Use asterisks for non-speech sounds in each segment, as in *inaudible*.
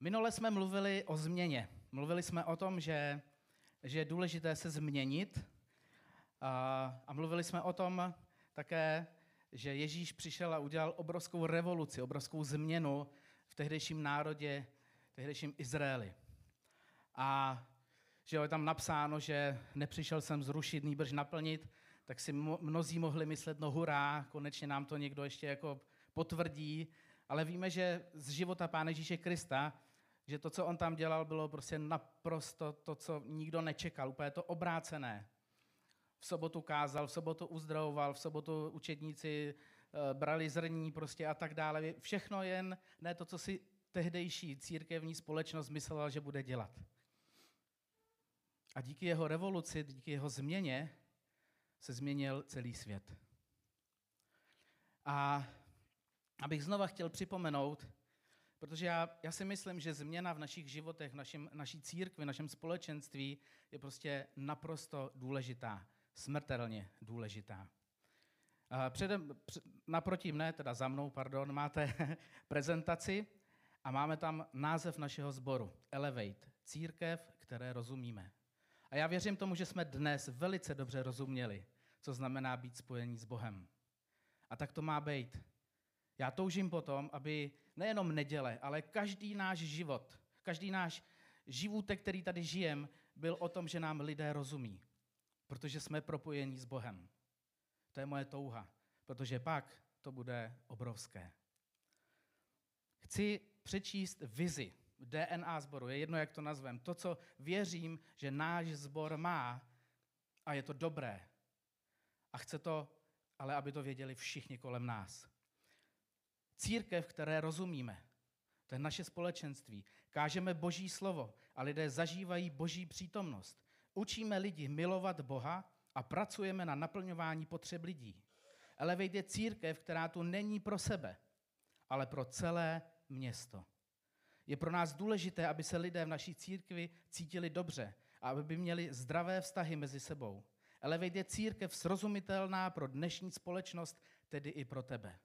Minule jsme mluvili o změně. Mluvili jsme o tom, že, že je důležité se změnit. A, a mluvili jsme o tom také, že Ježíš přišel a udělal obrovskou revoluci, obrovskou změnu v tehdejším národě, v tehdejším Izraeli. A že je tam napsáno, že nepřišel jsem zrušit, nýbrž naplnit, tak si mnozí mohli myslet, no hurá, konečně nám to někdo ještě jako potvrdí, ale víme, že z života Pána Ježíše Krista, že to, co on tam dělal, bylo prostě naprosto to, co nikdo nečekal, úplně to obrácené. V sobotu kázal, v sobotu uzdravoval, v sobotu učedníci eh, brali zrní prostě a tak dále. Všechno jen ne to, co si tehdejší církevní společnost myslela, že bude dělat. A díky jeho revoluci, díky jeho změně se změnil celý svět. A abych znova chtěl připomenout, protože já, já si myslím, že změna v našich životech, v našem, naší církvi, v našem společenství je prostě naprosto důležitá, smrtelně důležitá. Předem, naproti mne, teda za mnou, pardon, máte *laughs* prezentaci a máme tam název našeho sboru. Elevate. Církev, které rozumíme. A já věřím tomu, že jsme dnes velice dobře rozuměli, co znamená být spojení s Bohem. A tak to má být. Já toužím potom, aby nejenom neděle, ale každý náš život, každý náš životek, který tady žijem, byl o tom, že nám lidé rozumí. Protože jsme propojení s Bohem. To je moje touha, protože pak to bude obrovské. Chci přečíst vizi DNA sboru, je jedno, jak to nazvem. To, co věřím, že náš sbor má a je to dobré. A chce to, ale aby to věděli všichni kolem nás. Církev, které rozumíme, to je naše společenství. Kážeme boží slovo a lidé zažívají boží přítomnost. Učíme lidi milovat Boha a pracujeme na naplňování potřeb lidí. Elevate je církev, která tu není pro sebe, ale pro celé město. Je pro nás důležité, aby se lidé v naší církvi cítili dobře a aby měli zdravé vztahy mezi sebou. Elevate je církev srozumitelná pro dnešní společnost, tedy i pro tebe.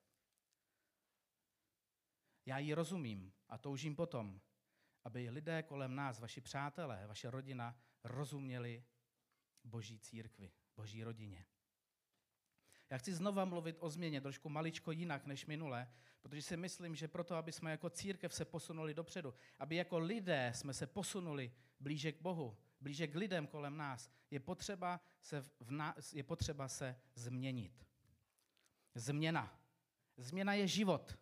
Já ji rozumím a toužím potom, aby lidé kolem nás, vaši přátelé, vaše rodina, rozuměli boží církvi, boží rodině. Já chci znova mluvit o změně trošku maličko jinak než minule, protože si myslím, že proto, aby jsme jako církev se posunuli dopředu, aby jako lidé jsme se posunuli blíže k Bohu, blíže k lidem kolem nás, je potřeba se, v nás, je potřeba se změnit. Změna. Změna je život.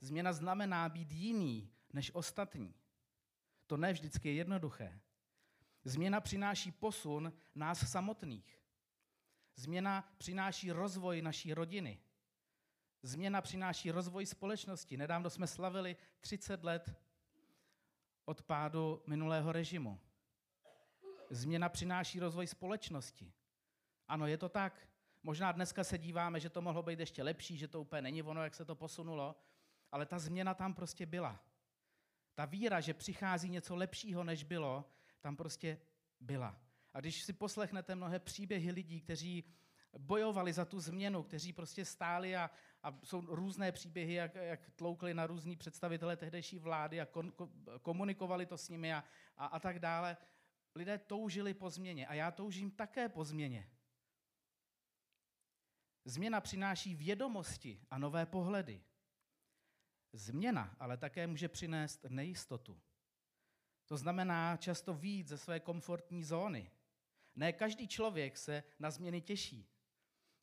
Změna znamená být jiný než ostatní. To ne vždycky je jednoduché. Změna přináší posun nás samotných. Změna přináší rozvoj naší rodiny. Změna přináší rozvoj společnosti. Nedávno jsme slavili 30 let od pádu minulého režimu. Změna přináší rozvoj společnosti. Ano, je to tak. Možná dneska se díváme, že to mohlo být ještě lepší, že to úplně není ono, jak se to posunulo, ale ta změna tam prostě byla. Ta víra, že přichází něco lepšího, než bylo, tam prostě byla. A když si poslechnete mnohé příběhy lidí, kteří bojovali za tu změnu, kteří prostě stáli a, a jsou různé příběhy, jak, jak tloukli na různý představitele tehdejší vlády a kon, komunikovali to s nimi a, a, a tak dále. Lidé toužili po změně a já toužím také po změně. Změna přináší vědomosti a nové pohledy. Změna ale také může přinést nejistotu. To znamená často víc ze své komfortní zóny. Ne každý člověk se na změny těší,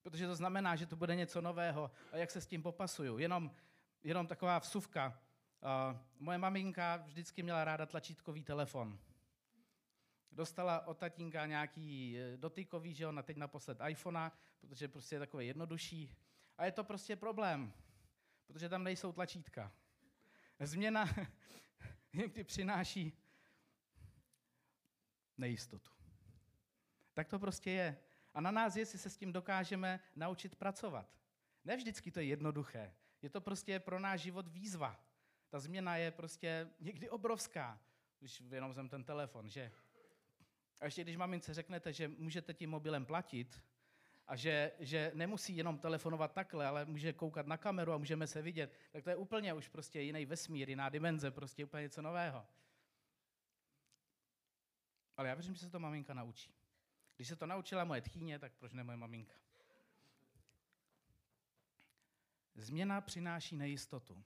protože to znamená, že to bude něco nového a jak se s tím popasuju. Jenom, jenom taková vsuvka. Moje maminka vždycky měla ráda tlačítkový telefon. Dostala od tatínka nějaký eh, dotykový, že ona teď naposled iPhonea, protože prostě je takový jednodušší. A je to prostě problém, protože tam nejsou tlačítka. Změna *laughs* někdy přináší nejistotu. Tak to prostě je. A na nás je, jestli se s tím dokážeme naučit pracovat. Ne vždycky to je jednoduché. Je to prostě pro náš život výzva. Ta změna je prostě někdy obrovská, když jenom jsem ten telefon, že? A ještě když mamince řeknete, že můžete tím mobilem platit a že, že nemusí jenom telefonovat takhle, ale může koukat na kameru a můžeme se vidět, tak to je úplně už prostě jiný vesmír, jiná dimenze, prostě úplně něco nového. Ale já věřím, že se to maminka naučí. Když se to naučila moje tchýně, tak proč ne moje maminka? Změna přináší nejistotu.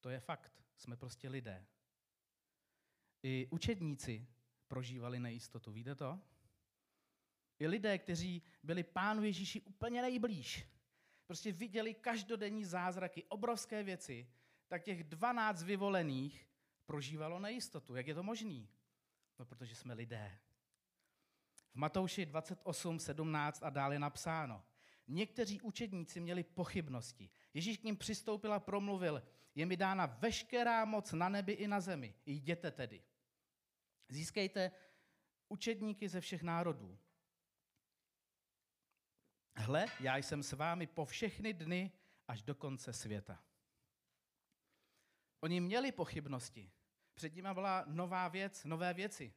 To je fakt. Jsme prostě lidé. I učedníci prožívali nejistotu. Víte to? I lidé, kteří byli pánu Ježíši úplně nejblíž, prostě viděli každodenní zázraky, obrovské věci, tak těch 12 vyvolených prožívalo nejistotu. Jak je to možný? No, protože jsme lidé. V Matouši 28, 17 a dále napsáno. Někteří učedníci měli pochybnosti. Ježíš k ním přistoupil a promluvil, je mi dána veškerá moc na nebi i na zemi. Jděte tedy. Získejte učedníky ze všech národů. Hle, já jsem s vámi po všechny dny až do konce světa. Oni měli pochybnosti. Před nimi byla nová věc, nové věci,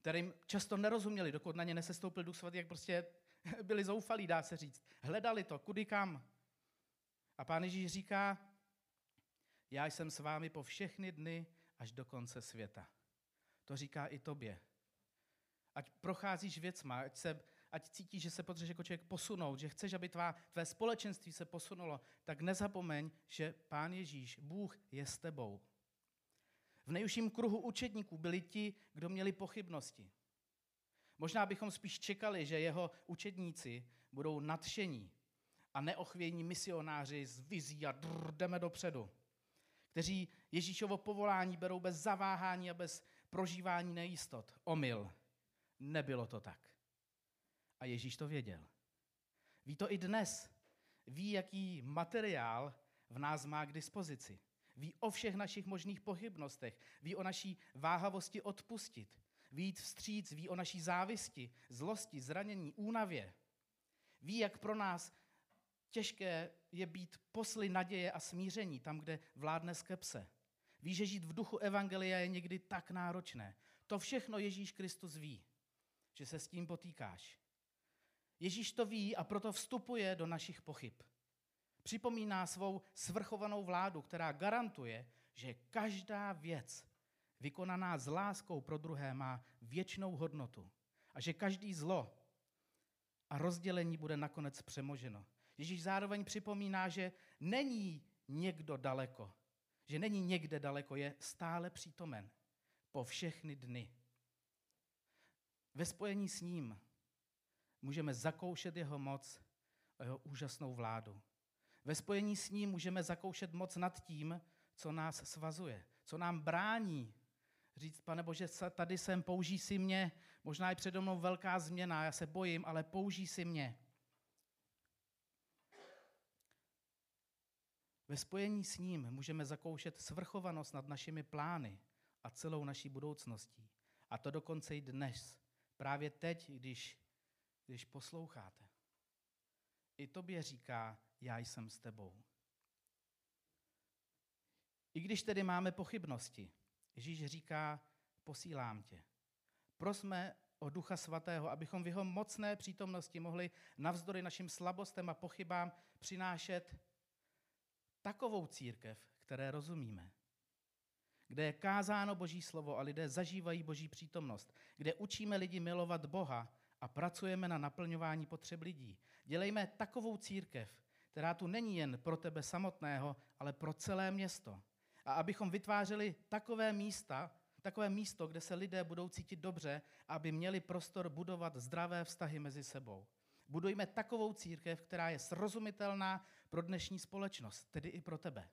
kterým často nerozuměli, dokud na ně nesestoupil Duch Svatý, jak prostě *laughs* byli zoufalí, dá se říct. Hledali to, kudy kam. A pán Ježíš říká, já jsem s vámi po všechny dny až do konce světa. To říká i tobě. Ať procházíš věcma, ať, se, ať cítíš, že se potřebuješ jako člověk posunout, že chceš, aby tvá, tvé společenství se posunulo, tak nezapomeň, že Pán Ježíš, Bůh je s tebou. V nejužším kruhu učedníků byli ti, kdo měli pochybnosti. Možná bychom spíš čekali, že jeho učedníci budou nadšení a neochvějní misionáři z vizí a drr, jdeme dopředu, kteří Ježíšovo povolání berou bez zaváhání a bez prožívání nejistot. Omyl. Nebylo to tak. A Ježíš to věděl. Ví to i dnes. Ví, jaký materiál v nás má k dispozici. Ví o všech našich možných pochybnostech. Ví o naší váhavosti odpustit. Ví vstříc, ví o naší závisti, zlosti, zranění, únavě. Ví, jak pro nás těžké je být posly naděje a smíření tam, kde vládne skepse. Ví, že žít v duchu Evangelia je někdy tak náročné. To všechno Ježíš Kristus ví, že se s tím potýkáš. Ježíš to ví a proto vstupuje do našich pochyb. Připomíná svou svrchovanou vládu, která garantuje, že každá věc vykonaná s láskou pro druhé má věčnou hodnotu a že každý zlo a rozdělení bude nakonec přemoženo. Ježíš zároveň připomíná, že není někdo daleko, že není někde daleko, je stále přítomen po všechny dny. Ve spojení s ním můžeme zakoušet jeho moc a jeho úžasnou vládu. Ve spojení s ním můžeme zakoušet moc nad tím, co nás svazuje, co nám brání říct, pane Bože, tady jsem, použij si mě, možná je přede mnou velká změna, já se bojím, ale použij si mě. Ve spojení s ním můžeme zakoušet svrchovanost nad našimi plány a celou naší budoucností. A to dokonce i dnes, právě teď, když, když posloucháte. I tobě říká, já jsem s tebou. I když tedy máme pochybnosti, Ježíš říká, posílám tě. Prosme o Ducha Svatého, abychom v jeho mocné přítomnosti mohli navzdory našim slabostem a pochybám přinášet takovou církev, které rozumíme. Kde je kázáno Boží slovo a lidé zažívají Boží přítomnost. Kde učíme lidi milovat Boha a pracujeme na naplňování potřeb lidí. Dělejme takovou církev, která tu není jen pro tebe samotného, ale pro celé město a abychom vytvářeli takové místa, takové místo, kde se lidé budou cítit dobře, aby měli prostor budovat zdravé vztahy mezi sebou. Budujme takovou církev, která je srozumitelná pro dnešní společnost, tedy i pro tebe.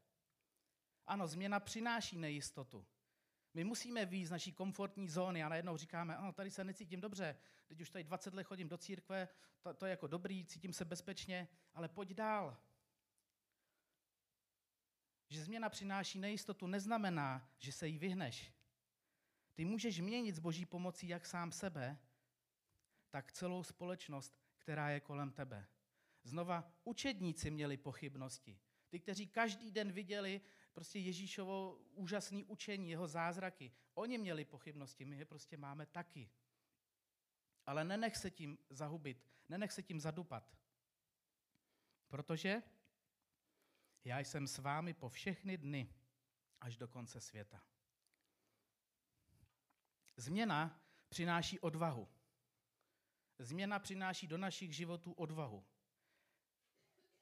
Ano, změna přináší nejistotu. My musíme výjít z naší komfortní zóny a najednou říkáme, ano, tady se necítím dobře, teď už tady 20 let chodím do církve, to, to je jako dobrý, cítím se bezpečně, ale pojď dál. Že změna přináší nejistotu, neznamená, že se jí vyhneš. Ty můžeš měnit s boží pomocí jak sám sebe, tak celou společnost, která je kolem tebe. Znova, učedníci měli pochybnosti. Ty, kteří každý den viděli prostě Ježíšovo úžasné učení, jeho zázraky, oni měli pochybnosti, my je prostě máme taky. Ale nenech se tím zahubit, nenech se tím zadupat. Protože já jsem s vámi po všechny dny až do konce světa. Změna přináší odvahu. Změna přináší do našich životů odvahu.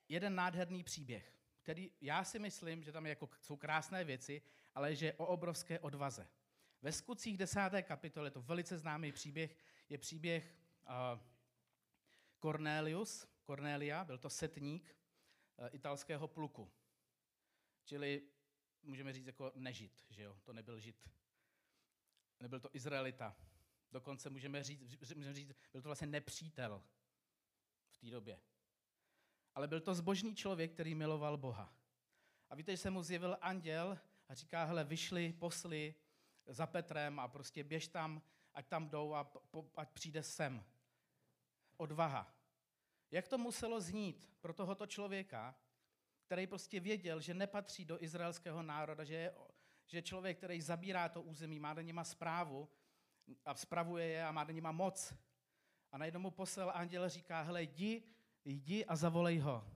Jeden nádherný příběh, který já si myslím, že tam jako, jsou krásné věci, ale že o obrovské odvaze. Ve skutcích desáté kapitole, to velice známý příběh, je příběh uh, Cornelius, Cornelia, byl to setník uh, italského pluku. Čili můžeme říct jako nežid, že jo? To nebyl žid. Nebyl to Izraelita. Dokonce můžeme říct, můžeme říct, byl to vlastně nepřítel v té době. Ale byl to zbožný člověk, který miloval Boha. A víte, že se mu zjevil anděl a říká, hele, vyšli, posli za Petrem a prostě běž tam, ať tam jdou a po, ať přijde sem. Odvaha. Jak to muselo znít pro tohoto člověka, který prostě věděl, že nepatří do izraelského národa, že je, že člověk, který zabírá to území, má do něma zprávu a spravuje je a má do něma moc. A najednou mu poslal anděl říká, hele, jdi, jdi a zavolej ho.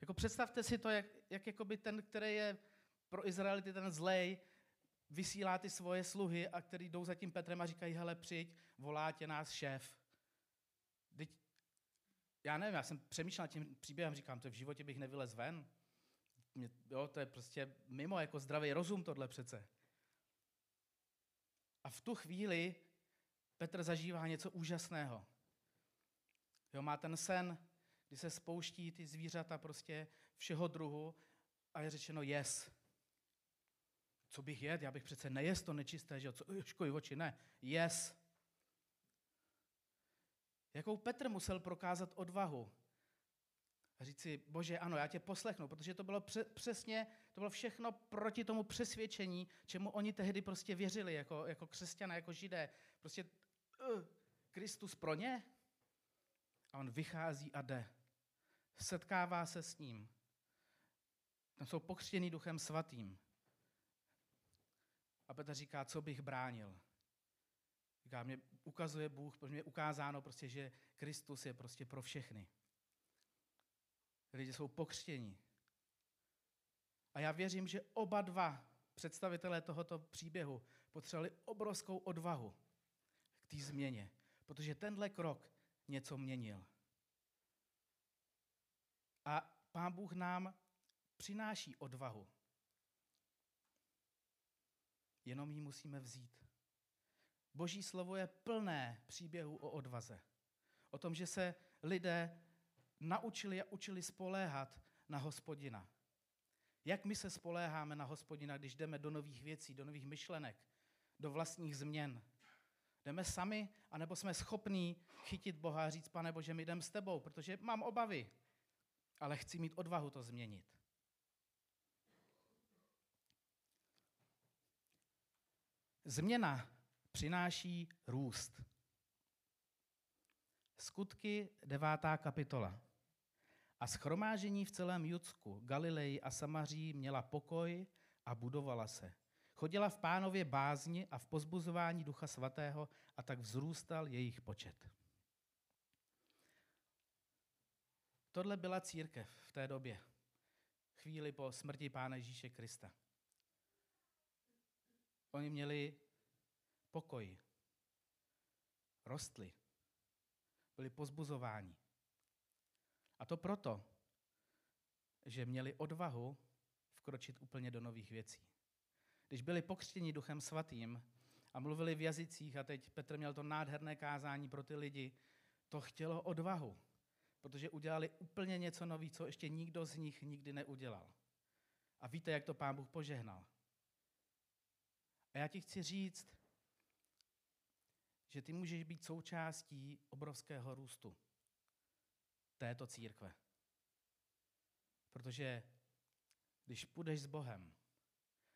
Jako představte si to, jak, jak jakoby ten, který je pro Izraelity ten zlej, vysílá ty svoje sluhy a který jdou za tím Petrem a říkají, hele, přijď, volá tě nás šéf. Teď, já nevím, já jsem přemýšlel tím příběhem, říkám, to v životě bych nevylez ven. Mě, jo, to je prostě mimo jako zdravý rozum tohle přece. A v tu chvíli Petr zažívá něco úžasného. Jo, má ten sen, kdy se spouští ty zvířata prostě všeho druhu a je řečeno yes. Co bych jedl? Já bych přece nejest to nečisté, že jo? Oči, ne. Yes. Jakou Petr musel prokázat odvahu? A říct si, bože, ano, já tě poslechnu, protože to bylo přesně, to bylo všechno proti tomu přesvědčení, čemu oni tehdy prostě věřili, jako, jako křesťané, jako židé. Prostě uh, Kristus pro ně? A on vychází a jde. Setkává se s ním. Tam jsou pokřtěný duchem svatým. A Petr říká, co bych bránil. Říká, mě ukazuje Bůh, protože mě je ukázáno prostě, že Kristus je prostě pro všechny. Lidi jsou pokřtění. A já věřím, že oba dva představitelé tohoto příběhu potřebovali obrovskou odvahu k té změně, protože tenhle krok něco měnil. A Pán Bůh nám přináší odvahu. Jenom ji musíme vzít. Boží slovo je plné příběhů o odvaze. O tom, že se lidé naučili a učili spoléhat na hospodina. Jak my se spoléháme na hospodina, když jdeme do nových věcí, do nových myšlenek, do vlastních změn? Jdeme sami, anebo jsme schopní chytit Boha a říct, pane Bože, my jdem s tebou, protože mám obavy, ale chci mít odvahu to změnit. Změna přináší růst. Skutky, devátá kapitola. A schromážení v celém Judsku, Galileji a Samaří měla pokoj a budovala se. Chodila v pánově bázni a v pozbuzování ducha svatého a tak vzrůstal jejich počet. Tohle byla církev v té době, chvíli po smrti Pána Ježíše Krista. Oni měli pokoj, rostli, byli pozbuzováni. A to proto, že měli odvahu vkročit úplně do nových věcí. Když byli pokřtěni Duchem Svatým a mluvili v jazycích, a teď Petr měl to nádherné kázání pro ty lidi, to chtělo odvahu, protože udělali úplně něco nového, co ještě nikdo z nich nikdy neudělal. A víte, jak to pán Bůh požehnal. A já ti chci říct, že ty můžeš být součástí obrovského růstu této církve. Protože když půjdeš s Bohem,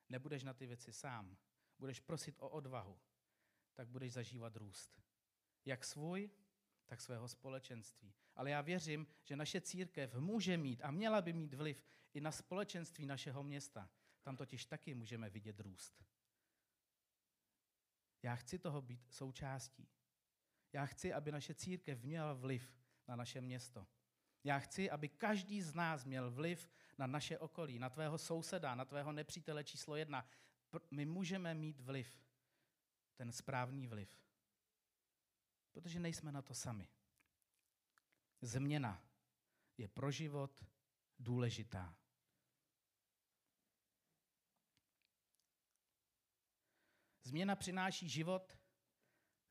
nebudeš na ty věci sám, budeš prosit o odvahu, tak budeš zažívat růst. Jak svůj, tak svého společenství. Ale já věřím, že naše církev může mít a měla by mít vliv i na společenství našeho města. Tam totiž taky můžeme vidět růst. Já chci toho být součástí. Já chci, aby naše církev měla vliv na naše město. Já chci, aby každý z nás měl vliv na naše okolí, na tvého souseda, na tvého nepřítele číslo jedna. My můžeme mít vliv, ten správný vliv. Protože nejsme na to sami. Změna je pro život důležitá. Změna přináší život,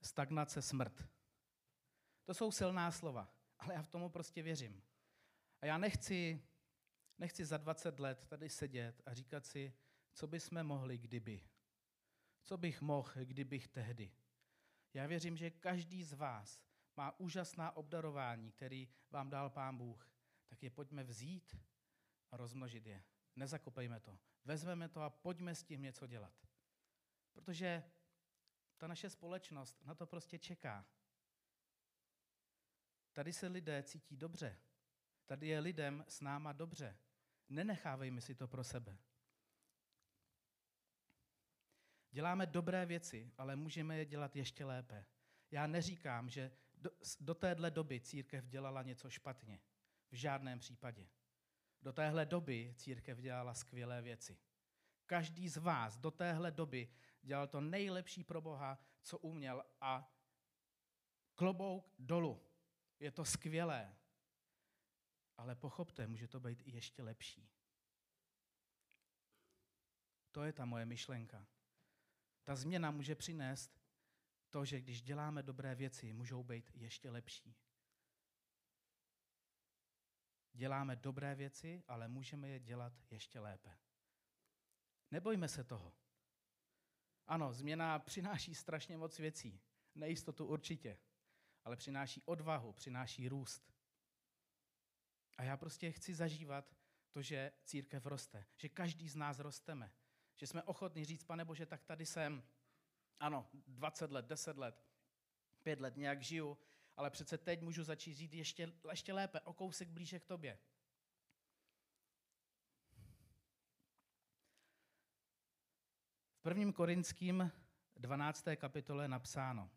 stagnace smrt. To jsou silná slova, ale já v tomu prostě věřím. A já nechci, nechci za 20 let tady sedět a říkat si, co bychom mohli kdyby. Co bych mohl, kdybych tehdy. Já věřím, že každý z vás má úžasná obdarování, který vám dal Pán Bůh. Tak je pojďme vzít a rozmnožit je. Nezakopejme to. Vezmeme to a pojďme s tím něco dělat. Protože ta naše společnost na to prostě čeká. Tady se lidé cítí dobře. Tady je lidem s náma dobře. Nenechávejme si to pro sebe. Děláme dobré věci, ale můžeme je dělat ještě lépe. Já neříkám, že do, do téhle doby církev dělala něco špatně. V žádném případě. Do téhle doby církev dělala skvělé věci. Každý z vás do téhle doby dělal to nejlepší pro Boha, co uměl a klobouk dolů. Je to skvělé. Ale pochopte, může to být i ještě lepší. To je ta moje myšlenka. Ta změna může přinést to, že když děláme dobré věci, můžou být ještě lepší. Děláme dobré věci, ale můžeme je dělat ještě lépe. Nebojme se toho. Ano, změna přináší strašně moc věcí. Nejistotu určitě, ale přináší odvahu, přináší růst. A já prostě chci zažívat to, že církev roste, že každý z nás rosteme, že jsme ochotní říct, pane Bože, tak tady jsem, ano, 20 let, 10 let, 5 let nějak žiju, ale přece teď můžu začít žít ještě, ještě lépe, o kousek blíže k tobě. V prvním korinským 12. kapitole napsáno,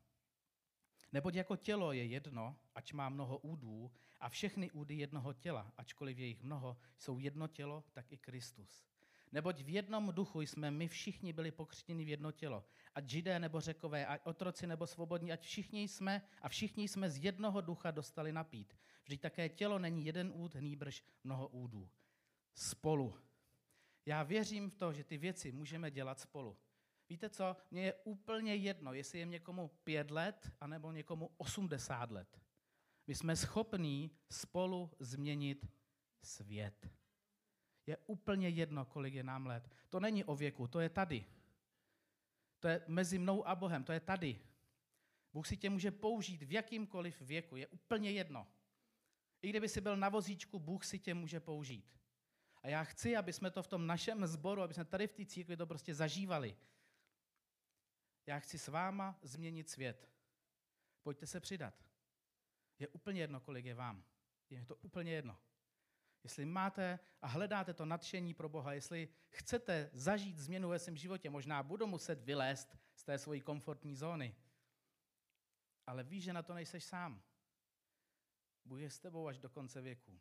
Neboť jako tělo je jedno, ač má mnoho údů, a všechny údy jednoho těla, ačkoliv je jich mnoho, jsou jedno tělo, tak i Kristus. Neboť v jednom duchu jsme my všichni byli pokřtěni v jedno tělo. Ať židé nebo řekové, ať otroci nebo svobodní, ať všichni jsme a všichni jsme z jednoho ducha dostali napít. Vždyť také tělo není jeden úd, nýbrž mnoho údů. Spolu. Já věřím v to, že ty věci můžeme dělat spolu. Víte co? Mně je úplně jedno, jestli je někomu pět let, anebo někomu 80 let. My jsme schopní spolu změnit svět. Je úplně jedno, kolik je nám let. To není o věku, to je tady. To je mezi mnou a Bohem, to je tady. Bůh si tě může použít v jakýmkoliv věku, je úplně jedno. I kdyby si byl na vozíčku, Bůh si tě může použít. A já chci, aby jsme to v tom našem sboru, aby jsme tady v té církvi to prostě zažívali. Já chci s váma změnit svět. Pojďte se přidat. Je úplně jedno, kolik je vám. Je to úplně jedno. Jestli máte a hledáte to nadšení pro Boha, jestli chcete zažít změnu ve svém životě, možná budu muset vylézt z té svojí komfortní zóny. Ale víš, že na to nejseš sám. Bůh je s tebou až do konce věku.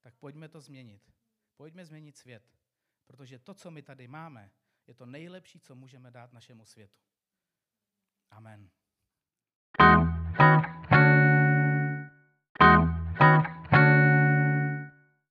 Tak pojďme to změnit. Pojďme změnit svět. Protože to, co my tady máme, je to nejlepší, co můžeme dát našemu světu. Amen.